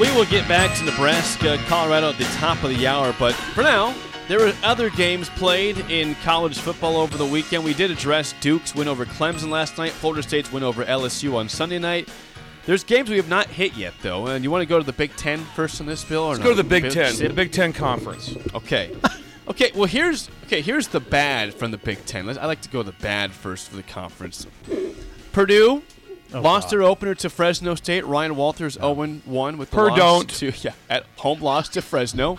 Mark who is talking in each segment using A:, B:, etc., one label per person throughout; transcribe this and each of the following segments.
A: We will get back to Nebraska, Colorado at the top of the hour, but for now, there were other games played in college football over the weekend. We did address Duke's win over Clemson last night, Florida State's win over LSU on Sunday night. There's games we have not hit yet, though. And you want to go to the Big Ten first in this, Bill? Or
B: Let's
A: no?
B: go to the Big
A: Bill,
B: Ten, the Big Ten Conference.
A: Okay. Okay. Well, here's okay. Here's the bad from the Big Ten. Let's, I like to go the bad first for the conference. Purdue
B: Oh,
A: lost their opener to Fresno State. Ryan Walters 0-1 with the
B: Per
A: loss
B: don't.
A: to yeah at home loss to Fresno.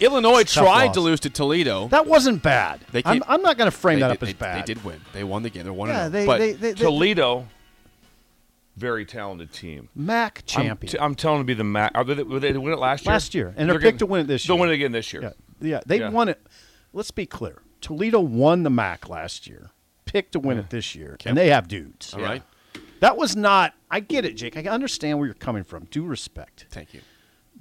A: Illinois
C: It's a tough
A: tried
C: loss.
A: to lose to Toledo.
C: That wasn't bad.
A: They
C: I'm, I'm not going to frame that
A: did-
C: up as
A: they-
C: bad.
A: They did win. They won the game. They're one.
C: Yeah,
A: and oh.
C: they,
A: but
C: they, they, they
B: Toledo, very talented team.
C: MAC
B: I'm,
C: champion.
B: t- I'm telling them to be the MAC. Are they, were they win it last year?
C: Last year, and they're
B: gonna-
C: picked to win it this year.
B: They'll win it again this year.
C: yeah, yeah, they
B: Yeah.
C: won it. Let's be clear. Toledo won the MAC last year. Picked to win it this year, and they have dudes.
A: all right.
C: That was not. I get it, Jake. I understand where you're coming from. Due respect,
A: Thank you.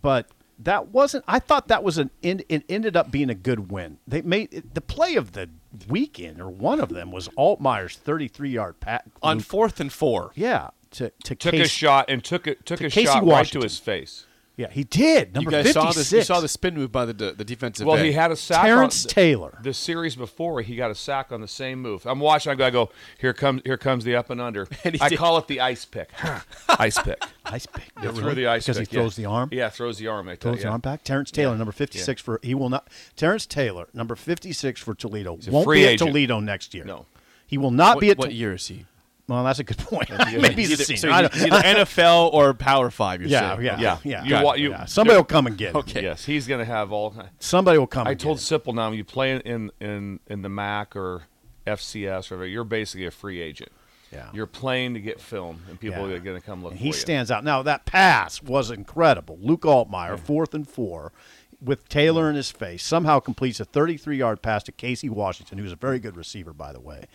C: but that wasn't. I thought that was an. It it ended up being a good win. They made it, the play of the weekend, or one of them was Altmyer's 33 yard pat
A: On fourth and four.
C: Yeah, to to
B: Took a shot and took it took
C: to
B: a
C: Casey
B: shot right to his face.
C: Yeah, he did.
A: You
C: Number
A: guys
C: 56.
A: saw this. You saw the spin move by the the defensive.
B: Well,
A: end.
B: he had a sack.
C: Terrence
B: on,
C: Taylor.
B: The series before, he got a sack on the same move. I'm watching. I go, I go here comes here comes the up and under.
A: And
B: I
A: did-
B: call it the ice pick. ice pick.
C: Ice pick.
B: They threw the ice
C: because
B: pick,
C: he
B: yeah.
C: throws the arm.
B: Yeah, throws the arm. I
C: Throws
B: you.
C: the arm back. Terrence Taylor, number 56 for he will not. Terrence Taylor, number 56 for Toledo,
B: a
C: won't
B: free
C: be at. Toledo next year.
B: No.
C: he will not
A: what,
C: be at.
A: what
C: Tol-
A: year is he?
C: Well, that's a good point. Maybe he's a senior.
A: so
C: I
A: he's,
C: don't-
A: either NFL or Power Five. You're
C: yeah,
A: saying.
C: yeah,
B: Yeah.
C: yeah,
B: You
C: yeah.
B: wa- you-
C: yeah. Somebody will come and get him.
A: Okay.
B: Yes, he's going to have all.
C: Somebody will come.
B: I
C: and
B: told
C: get him.
B: Sipple now, you play in in in the MAC or FCS or whatever, you're basically a free agent.
C: Yeah.
B: You're playing to get film, and people
C: Yeah.
B: are going to come look
C: And
B: for
C: he
B: you.
C: stands out. Now that pass was incredible. Luke Altmyer, fourth and four, with Taylor in his face, somehow completes a 33-yard pass to Casey Washington, who's a very good receiver, by the way.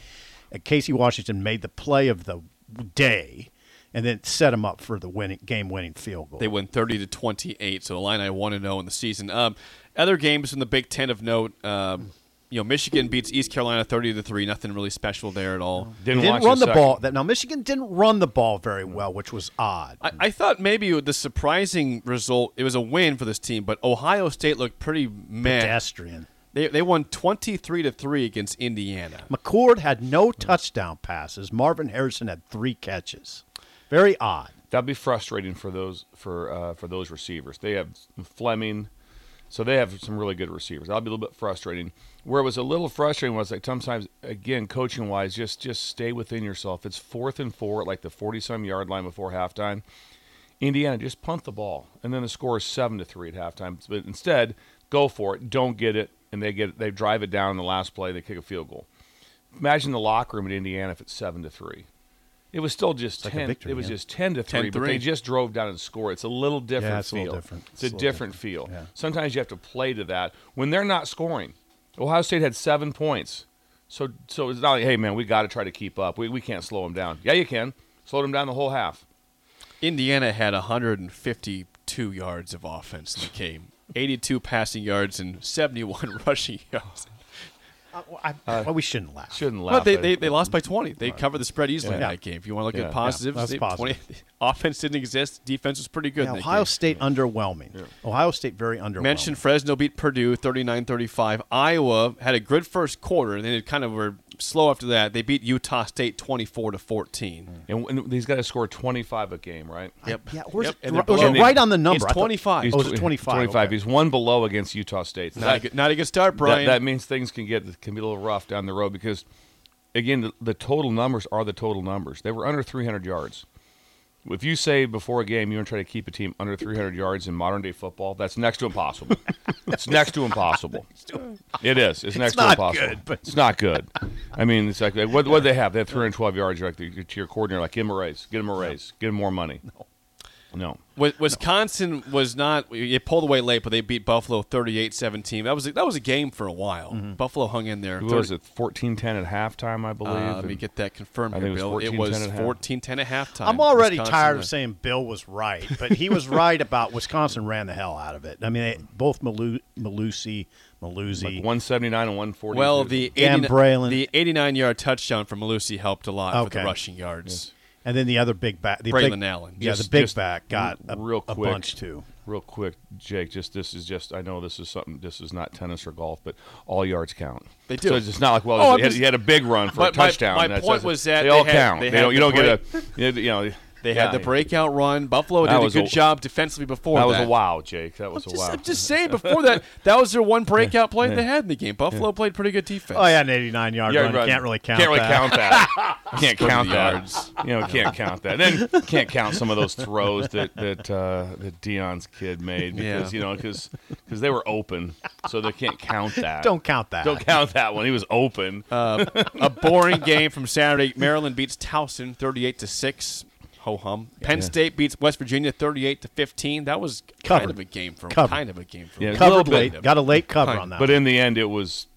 C: And Casey Washington made the play of the day, and then set him up for the winning game-winning field goal.
A: They win 30 to 28, so the line I 1 to 0 in the season. Um, other games in the Big Ten of note, um, you know, Michigan beats East Carolina 30 to 3. Nothing really special there at all.
B: Didn't,
C: didn't
B: watch
C: run the
B: second.
C: ball. That now Michigan didn't run the ball very well, which was odd.
A: I, I thought maybe the surprising result, it was a win for this team, but Ohio State looked pretty meh.
C: Pedestrian.
A: They, they won 23 to 3 against Indiana.
C: McCord had no touchdown passes. Marvin Harrison had three catches. Very odd.
B: That'd be frustrating for those for uh, for those receivers. They have Fleming, so they have some really good receivers. That'll be a little bit frustrating. Where it was a little frustrating was like sometimes again coaching wise, just just stay within yourself. It's fourth and four at like the forty some yard line before halftime. Indiana just punt the ball, and then the score is seven to three at halftime. But instead, go for it, don't get it, and they get they drive it down in the last play. They kick a field goal. Imagine the locker room at Indiana if it's seven to three. It was still just
C: like a
B: ten.
C: victory,
B: it was
C: yeah.
B: just ten to three, but
A: 10-3.
B: they just drove down and scored. It's a little different
C: it's a
B: feel.
C: little different.
B: It's,
C: It's
B: a,
C: a little
B: different feel.
C: Yeah.
B: Sometimes you have to play to that when they're not scoring. Ohio State had seven points, so so it's not like, hey man, we got to try to keep up. We we can't slow them down. Yeah, you can slow them down the whole half.
A: Indiana had 152 yards of offense in the game, 82 passing yards and 71 rushing yards.
C: Uh, well, I, well, we shouldn't laugh.
B: Shouldn't laugh.
A: But they, they, they lost by 20. They covered the spread easily in that game. If you want to look
B: Yeah.
A: at positives,
C: Yeah, that's
A: they-
C: positive.
A: 20 offense didn't exist. Defense was pretty good.
C: Yeah, Ohio
A: game.
C: State underwhelming. Ohio State very underwhelming.
A: Mentioned Fresno beat Purdue 39-35. Iowa had a good first quarter, and then it kind of were slow after that. They beat Utah State 24 to 14.
B: and, and these guys score twenty five a game, right?
A: Yep.
C: Yeah, where's
A: Yep,
C: it?
A: and
C: was it right on the number?
A: It's
C: I thought-
A: 25.
B: He's
C: Oh, is it
B: tw-
C: 25?
B: 25.
C: Okay.
B: He's one below against Utah State. So
A: Not, a
B: that-
A: good, not a good start,
B: that,
A: Brian.
B: that means things can get can be a little rough down the road because again the, the total numbers are the total numbers they were under 300 yards If you say before a game you're going to try to keep a team under 300 yards in modern day football, that's next to impossible. it's next to impossible. It is. It's next
C: not
B: to impossible.
C: good, but-
B: it's not good. I mean, it's like what what they have? They have 312 yards. You're like to your coordinator, like give him a raise, get him a raise, get him more money. No, no.
A: Wi- Wisconsin was not. It pulled away late, but they beat Buffalo 38-17. That was a, that was a game for a while. Buffalo hung in there.
B: What was it? 14-10 at halftime, I believe.
A: Uh, let me get that confirmed
B: I
A: here,
B: think it
A: Bill.
B: was
A: It was
B: 14-10 at half.
A: 14-10 at halftime.
C: I'm already
A: Wisconsin
C: tired
A: won.
C: of saying Bill was right, but he was right about Wisconsin ran the hell out of it. I mean, they, both Malu- Mellusi, Mellusi,
B: like 179 and 140.
A: Well, the
C: Dan
A: 89 the 89 yard touchdown from Mellusi helped a lot for the rushing yards.
C: And then the other big back, the
A: Braelon
C: big,
A: Allen.
C: Yeah,
B: Just-
C: the big
B: just
C: back got a,
B: real
C: a
B: quick,
C: bunch too.
B: Real quick, Jake. Just this is just. I know this is something. This is not tennis or golf, but all yards count.
A: They do.
B: So it's not like well,
A: Oh, I'm
B: he, had,
A: just-
B: he had a big run for
A: But
B: a touchdown.
A: my
B: That's-
A: point was that
B: they
A: they
B: all
A: had-
B: count.
A: they
B: They, don't. You don't get a. You know.
A: They
B: yeah.
A: had the breakout run. Buffalo
B: That
A: did a good
B: a-
A: job defensively before
B: That
A: that.
B: was a wow, Jake. That was
A: I'm
B: a
A: just,
B: wow.
A: I'm just saying, before that, that was their one breakout play they had in the game. Buffalo played pretty good defense.
C: Oh yeah, an 89 yard
B: Yeah,
C: run.
B: right.
C: Can't really count.
B: Can't really
C: that.
B: count that. can't count that.
A: yards.
B: You know, can't count that. Then can't count some of those throws that that uh, that Dion's kid made because
A: Yeah.
B: you know because they were open, so they can't count that.
C: Don't count that.
B: Don't count that one. He was open.
A: a boring game from Saturday. Maryland beats Towson 38 to 6. Ho hum. Penn State beats West Virginia 38 to 15. That was kind of a game for
C: Covered.
A: kind of a game for
B: Yeah.
C: Covered
B: little bit.
C: late. Got a late cover
A: Fine.
C: on that.
B: but in the end, it was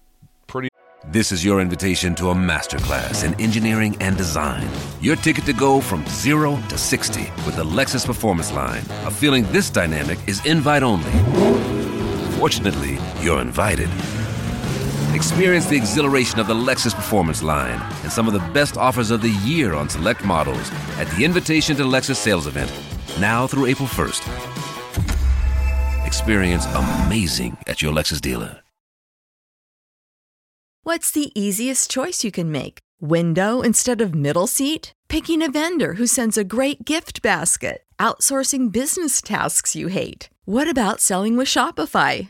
B: pretty.
D: This is your invitation to a masterclass in engineering and design. Your ticket to go from zero to 60 with the Lexus Performance Line. A feeling this dynamic is invite only. Fortunately, you're invited. Experience the exhilaration of the Lexus Performance Line and some of the best offers of the year on select models at the Invitation to Lexus sales event, now through April 1st. Experience amazing at your Lexus dealer.
E: What's the easiest choice you can make? Window instead of middle seat? Picking a vendor who sends a great gift basket? Outsourcing business tasks you hate? What about selling with Shopify?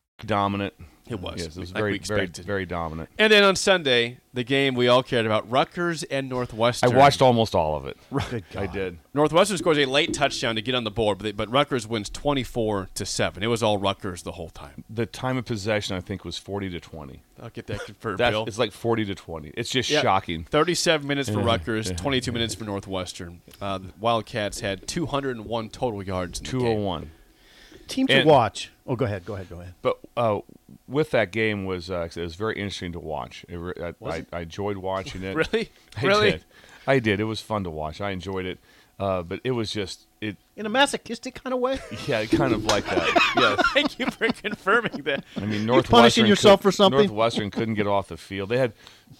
B: dominant.
A: It was.
B: Yes, it was
A: like
B: very, very, very dominant.
A: And then on Sunday, the game we all cared about, Rutgers and Northwestern.
B: I watched almost all of it. I did.
A: Northwestern scores a late touchdown to get on the board, but, they, but Rutgers wins 24 to 7. It was all Rutgers the whole time.
B: The time of possession, I think, was 40 to 20.
A: I'll get that confirmed, Bill.
B: It's like 40 to 20. It's just
A: yeah.
B: shocking.
A: 37 minutes for Rutgers, 22 minutes for Northwestern. Uh, Wildcats had 201 total yards
B: 201.
C: Team to
B: And-
C: watch. Oh, go ahead. Go ahead. Go ahead.
B: But uh, with that game was uh, it was very interesting to watch. It, I, I? I enjoyed watching it.
A: Really?
B: I
A: really?
B: did. I did. It was fun to watch. I enjoyed it. Uh, but it was just it.
C: In a masochistic kind of way.
B: Yeah, kind of like that. Yes.
A: Thank you for confirming that.
B: I mean,
C: You're
B: Northwestern
C: punishing yourself
B: could-
C: for something?
B: Northwestern couldn't get off the field. They had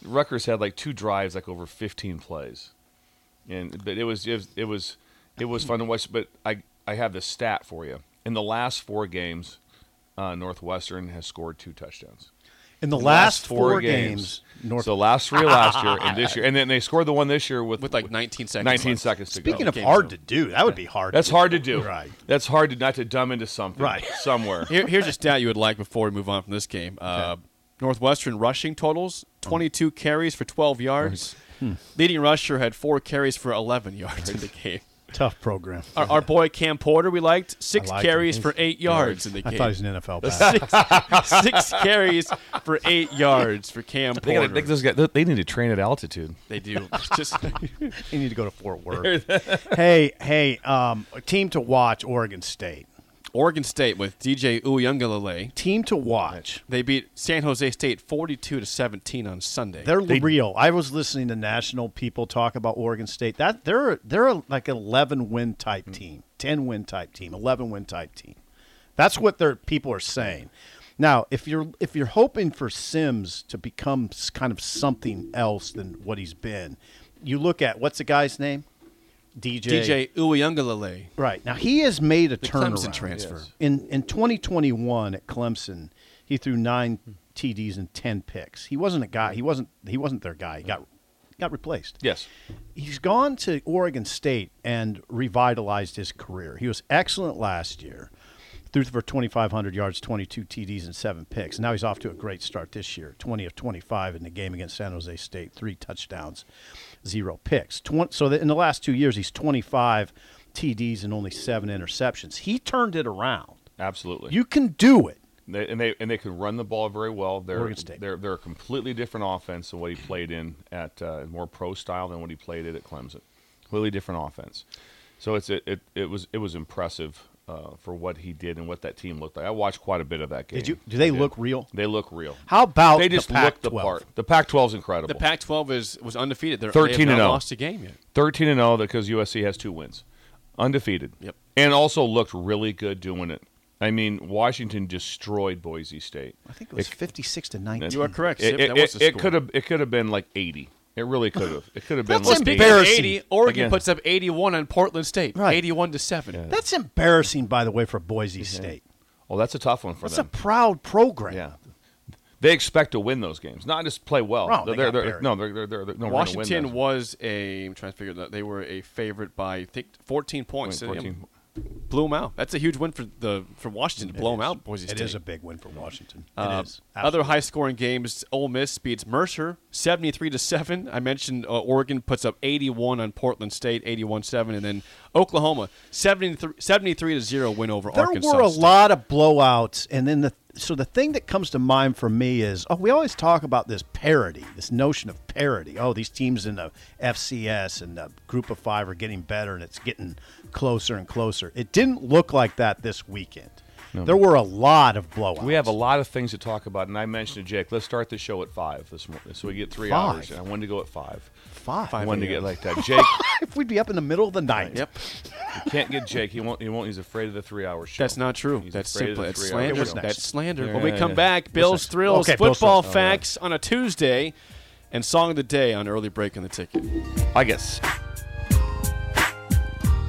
B: Rutgers had like two drives, like over 15 plays, and but it was it was it was, it was fun to watch. But I I have the stat for you. In the last four games, uh, Northwestern has scored two touchdowns.
C: In the
B: In
C: last, four, games, North.
B: so last three last year and this year, and then they scored the one this year with
A: With like 19 seconds
B: 19
A: left.
B: seconds to
C: Speaking
B: go.
C: of hard to do, that would be hard.
B: That's
C: to
B: hard to do.
C: Right.
B: That's hard to not to dumb into something.
C: Right.
B: Somewhere.
A: Here, here's a stat you would like before we move on from this game. Uh, Northwestern rushing totals 22 carries for 12 yards.
C: Hmm.
A: Leading rusher had four carries for 11 yards in the game.
C: Tough program.
A: Our, our boy Cam Porter, we liked six
C: I liked him.
A: carries for eight yards in the game.
C: I thought he was an NFL back.
A: six, six carries for eight yards for Cam
B: They,
A: Porter.
B: gotta, they, those guys, they- they need to train at altitude.
A: They do. Just
C: you need to go to Fort Worth. hey, hey, um, a team to watch: Oregon State.
A: Oregon State with DJ Uiagalelei.
C: Team to watch.
A: They beat San Jose State 42 to 17 on Sunday.
C: They're real. I was listening to national people talk about Oregon State. That they're they're a, like 11 win type
A: Hmm.
C: team, 10 win type team, 11 win type team. That's what their people are saying. Now, if you're if you're hoping for Sims to become kind of something else than what he's been, you look at what's the guy's name? DJ.
A: DJ Uiagalelei.
C: Right now, he has made a
A: The
C: turnaround.
A: Clemson transfer. Yes.
C: In in 2021 at Clemson, he threw nine TDs and 10 picks. He wasn't a guy. He wasn't. He wasn't their guy. He got got replaced.
B: Yes.
C: He's gone to Oregon State and revitalized his career. He was excellent last year. Threw for 2,500 yards, 22 TDs, and seven picks. Now he's off to a great start this year. 20 of 25 in the game against San Jose State, three touchdowns, zero picks. Twen- so in the last two years, he's 25 TDs and only seven interceptions. He turned it around.
B: Absolutely.
C: You can do it.
B: They, and they and they can run the ball very well. They're
C: Oregon State.
B: they're they're a completely different offense than what he played in at uh, more pro style than what he played in at Clemson. Completely different offense. So it's it it, it was it was impressive uh, for what he did and what that team looked like. I watched quite a bit of that game.
C: Did you? Do they
B: I
C: look real?
B: They look real.
C: How about
B: they
C: the
B: just look the
C: Pac-12?
B: part? The Pac-12 is incredible.
A: The Pac-12 is was undefeated. They're,
B: 13
A: they have
B: and 0.
A: lost a game yet.
B: 13 and 0 because USC has two wins. Undefeated.
A: Yep.
B: And also looked really good doing it. I mean, Washington destroyed Boise State.
C: I think it was 56 to 19.
A: You are correct.
B: It,
A: Sip.
B: It, it could have it could have been like 80. It really could have. It could have been
C: That's
B: like
A: Speaking
B: 80.
A: of
C: embarrassing.
A: 80, Oregon
B: Again.
A: puts up 81 on Portland State.
C: Right.
A: 81 to 7.
C: That's embarrassing, by the way, for Boise State.
B: Oh, that's a tough one for them.
C: That's a
B: them.
C: proud program.
B: yeah. They expect to win those games, not just play well.
C: No, they
B: they're,
C: got
B: they're,
C: buried.
B: no, they're, they're, they're, they're, no, we're gonna win
A: Washington
B: those.
A: was a. I'm trying to figure that they were a favorite by I think 14 points.
B: 14.
A: Blew them out. That's a huge win for the for Washington to blow them out. Boise State.
C: is a big win for Washington. It
A: Uh,
C: is.
A: Other high-scoring games: Ole Miss beats Mercer, seventy-three to seven. I mentioned uh, Oregon puts up eighty-one on Portland State, 81-7, and then Oklahoma 73, 73 to zero win over
C: there
A: Arkansas.
C: There were a
A: State.
C: lot of blowouts, and then the so the thing that comes to mind for me is oh, we always talk about this parity, this notion of parity. Oh, these teams in the FCS and the Group of Five are getting better, and it's getting closer and closer. It didn't look like that this weekend. There were a lot of blowouts.
B: We have a lot of things to talk about, and I mentioned to Jake, let's start the show at five this morning, so we get three
C: Five?
B: hours. And I wanted to go at five.
C: five.
B: I wanted to get like that. Jake,
C: if we'd be up in the middle of the night.
A: Yep,
B: you can't get Jake. He won't. He won't. He's afraid of the three-hour show.
A: that's not true.
B: He's
A: that's
B: afraid
A: simply that's slander.
B: show.
A: That's slander.
B: Yeah,
A: when we come
B: yeah.
A: back, Bill's thrills,
C: Okay, Bill's
A: football
C: Oh, yeah.
A: facts on a Tuesday, and song of the day on early break in the ticket.
B: I guess.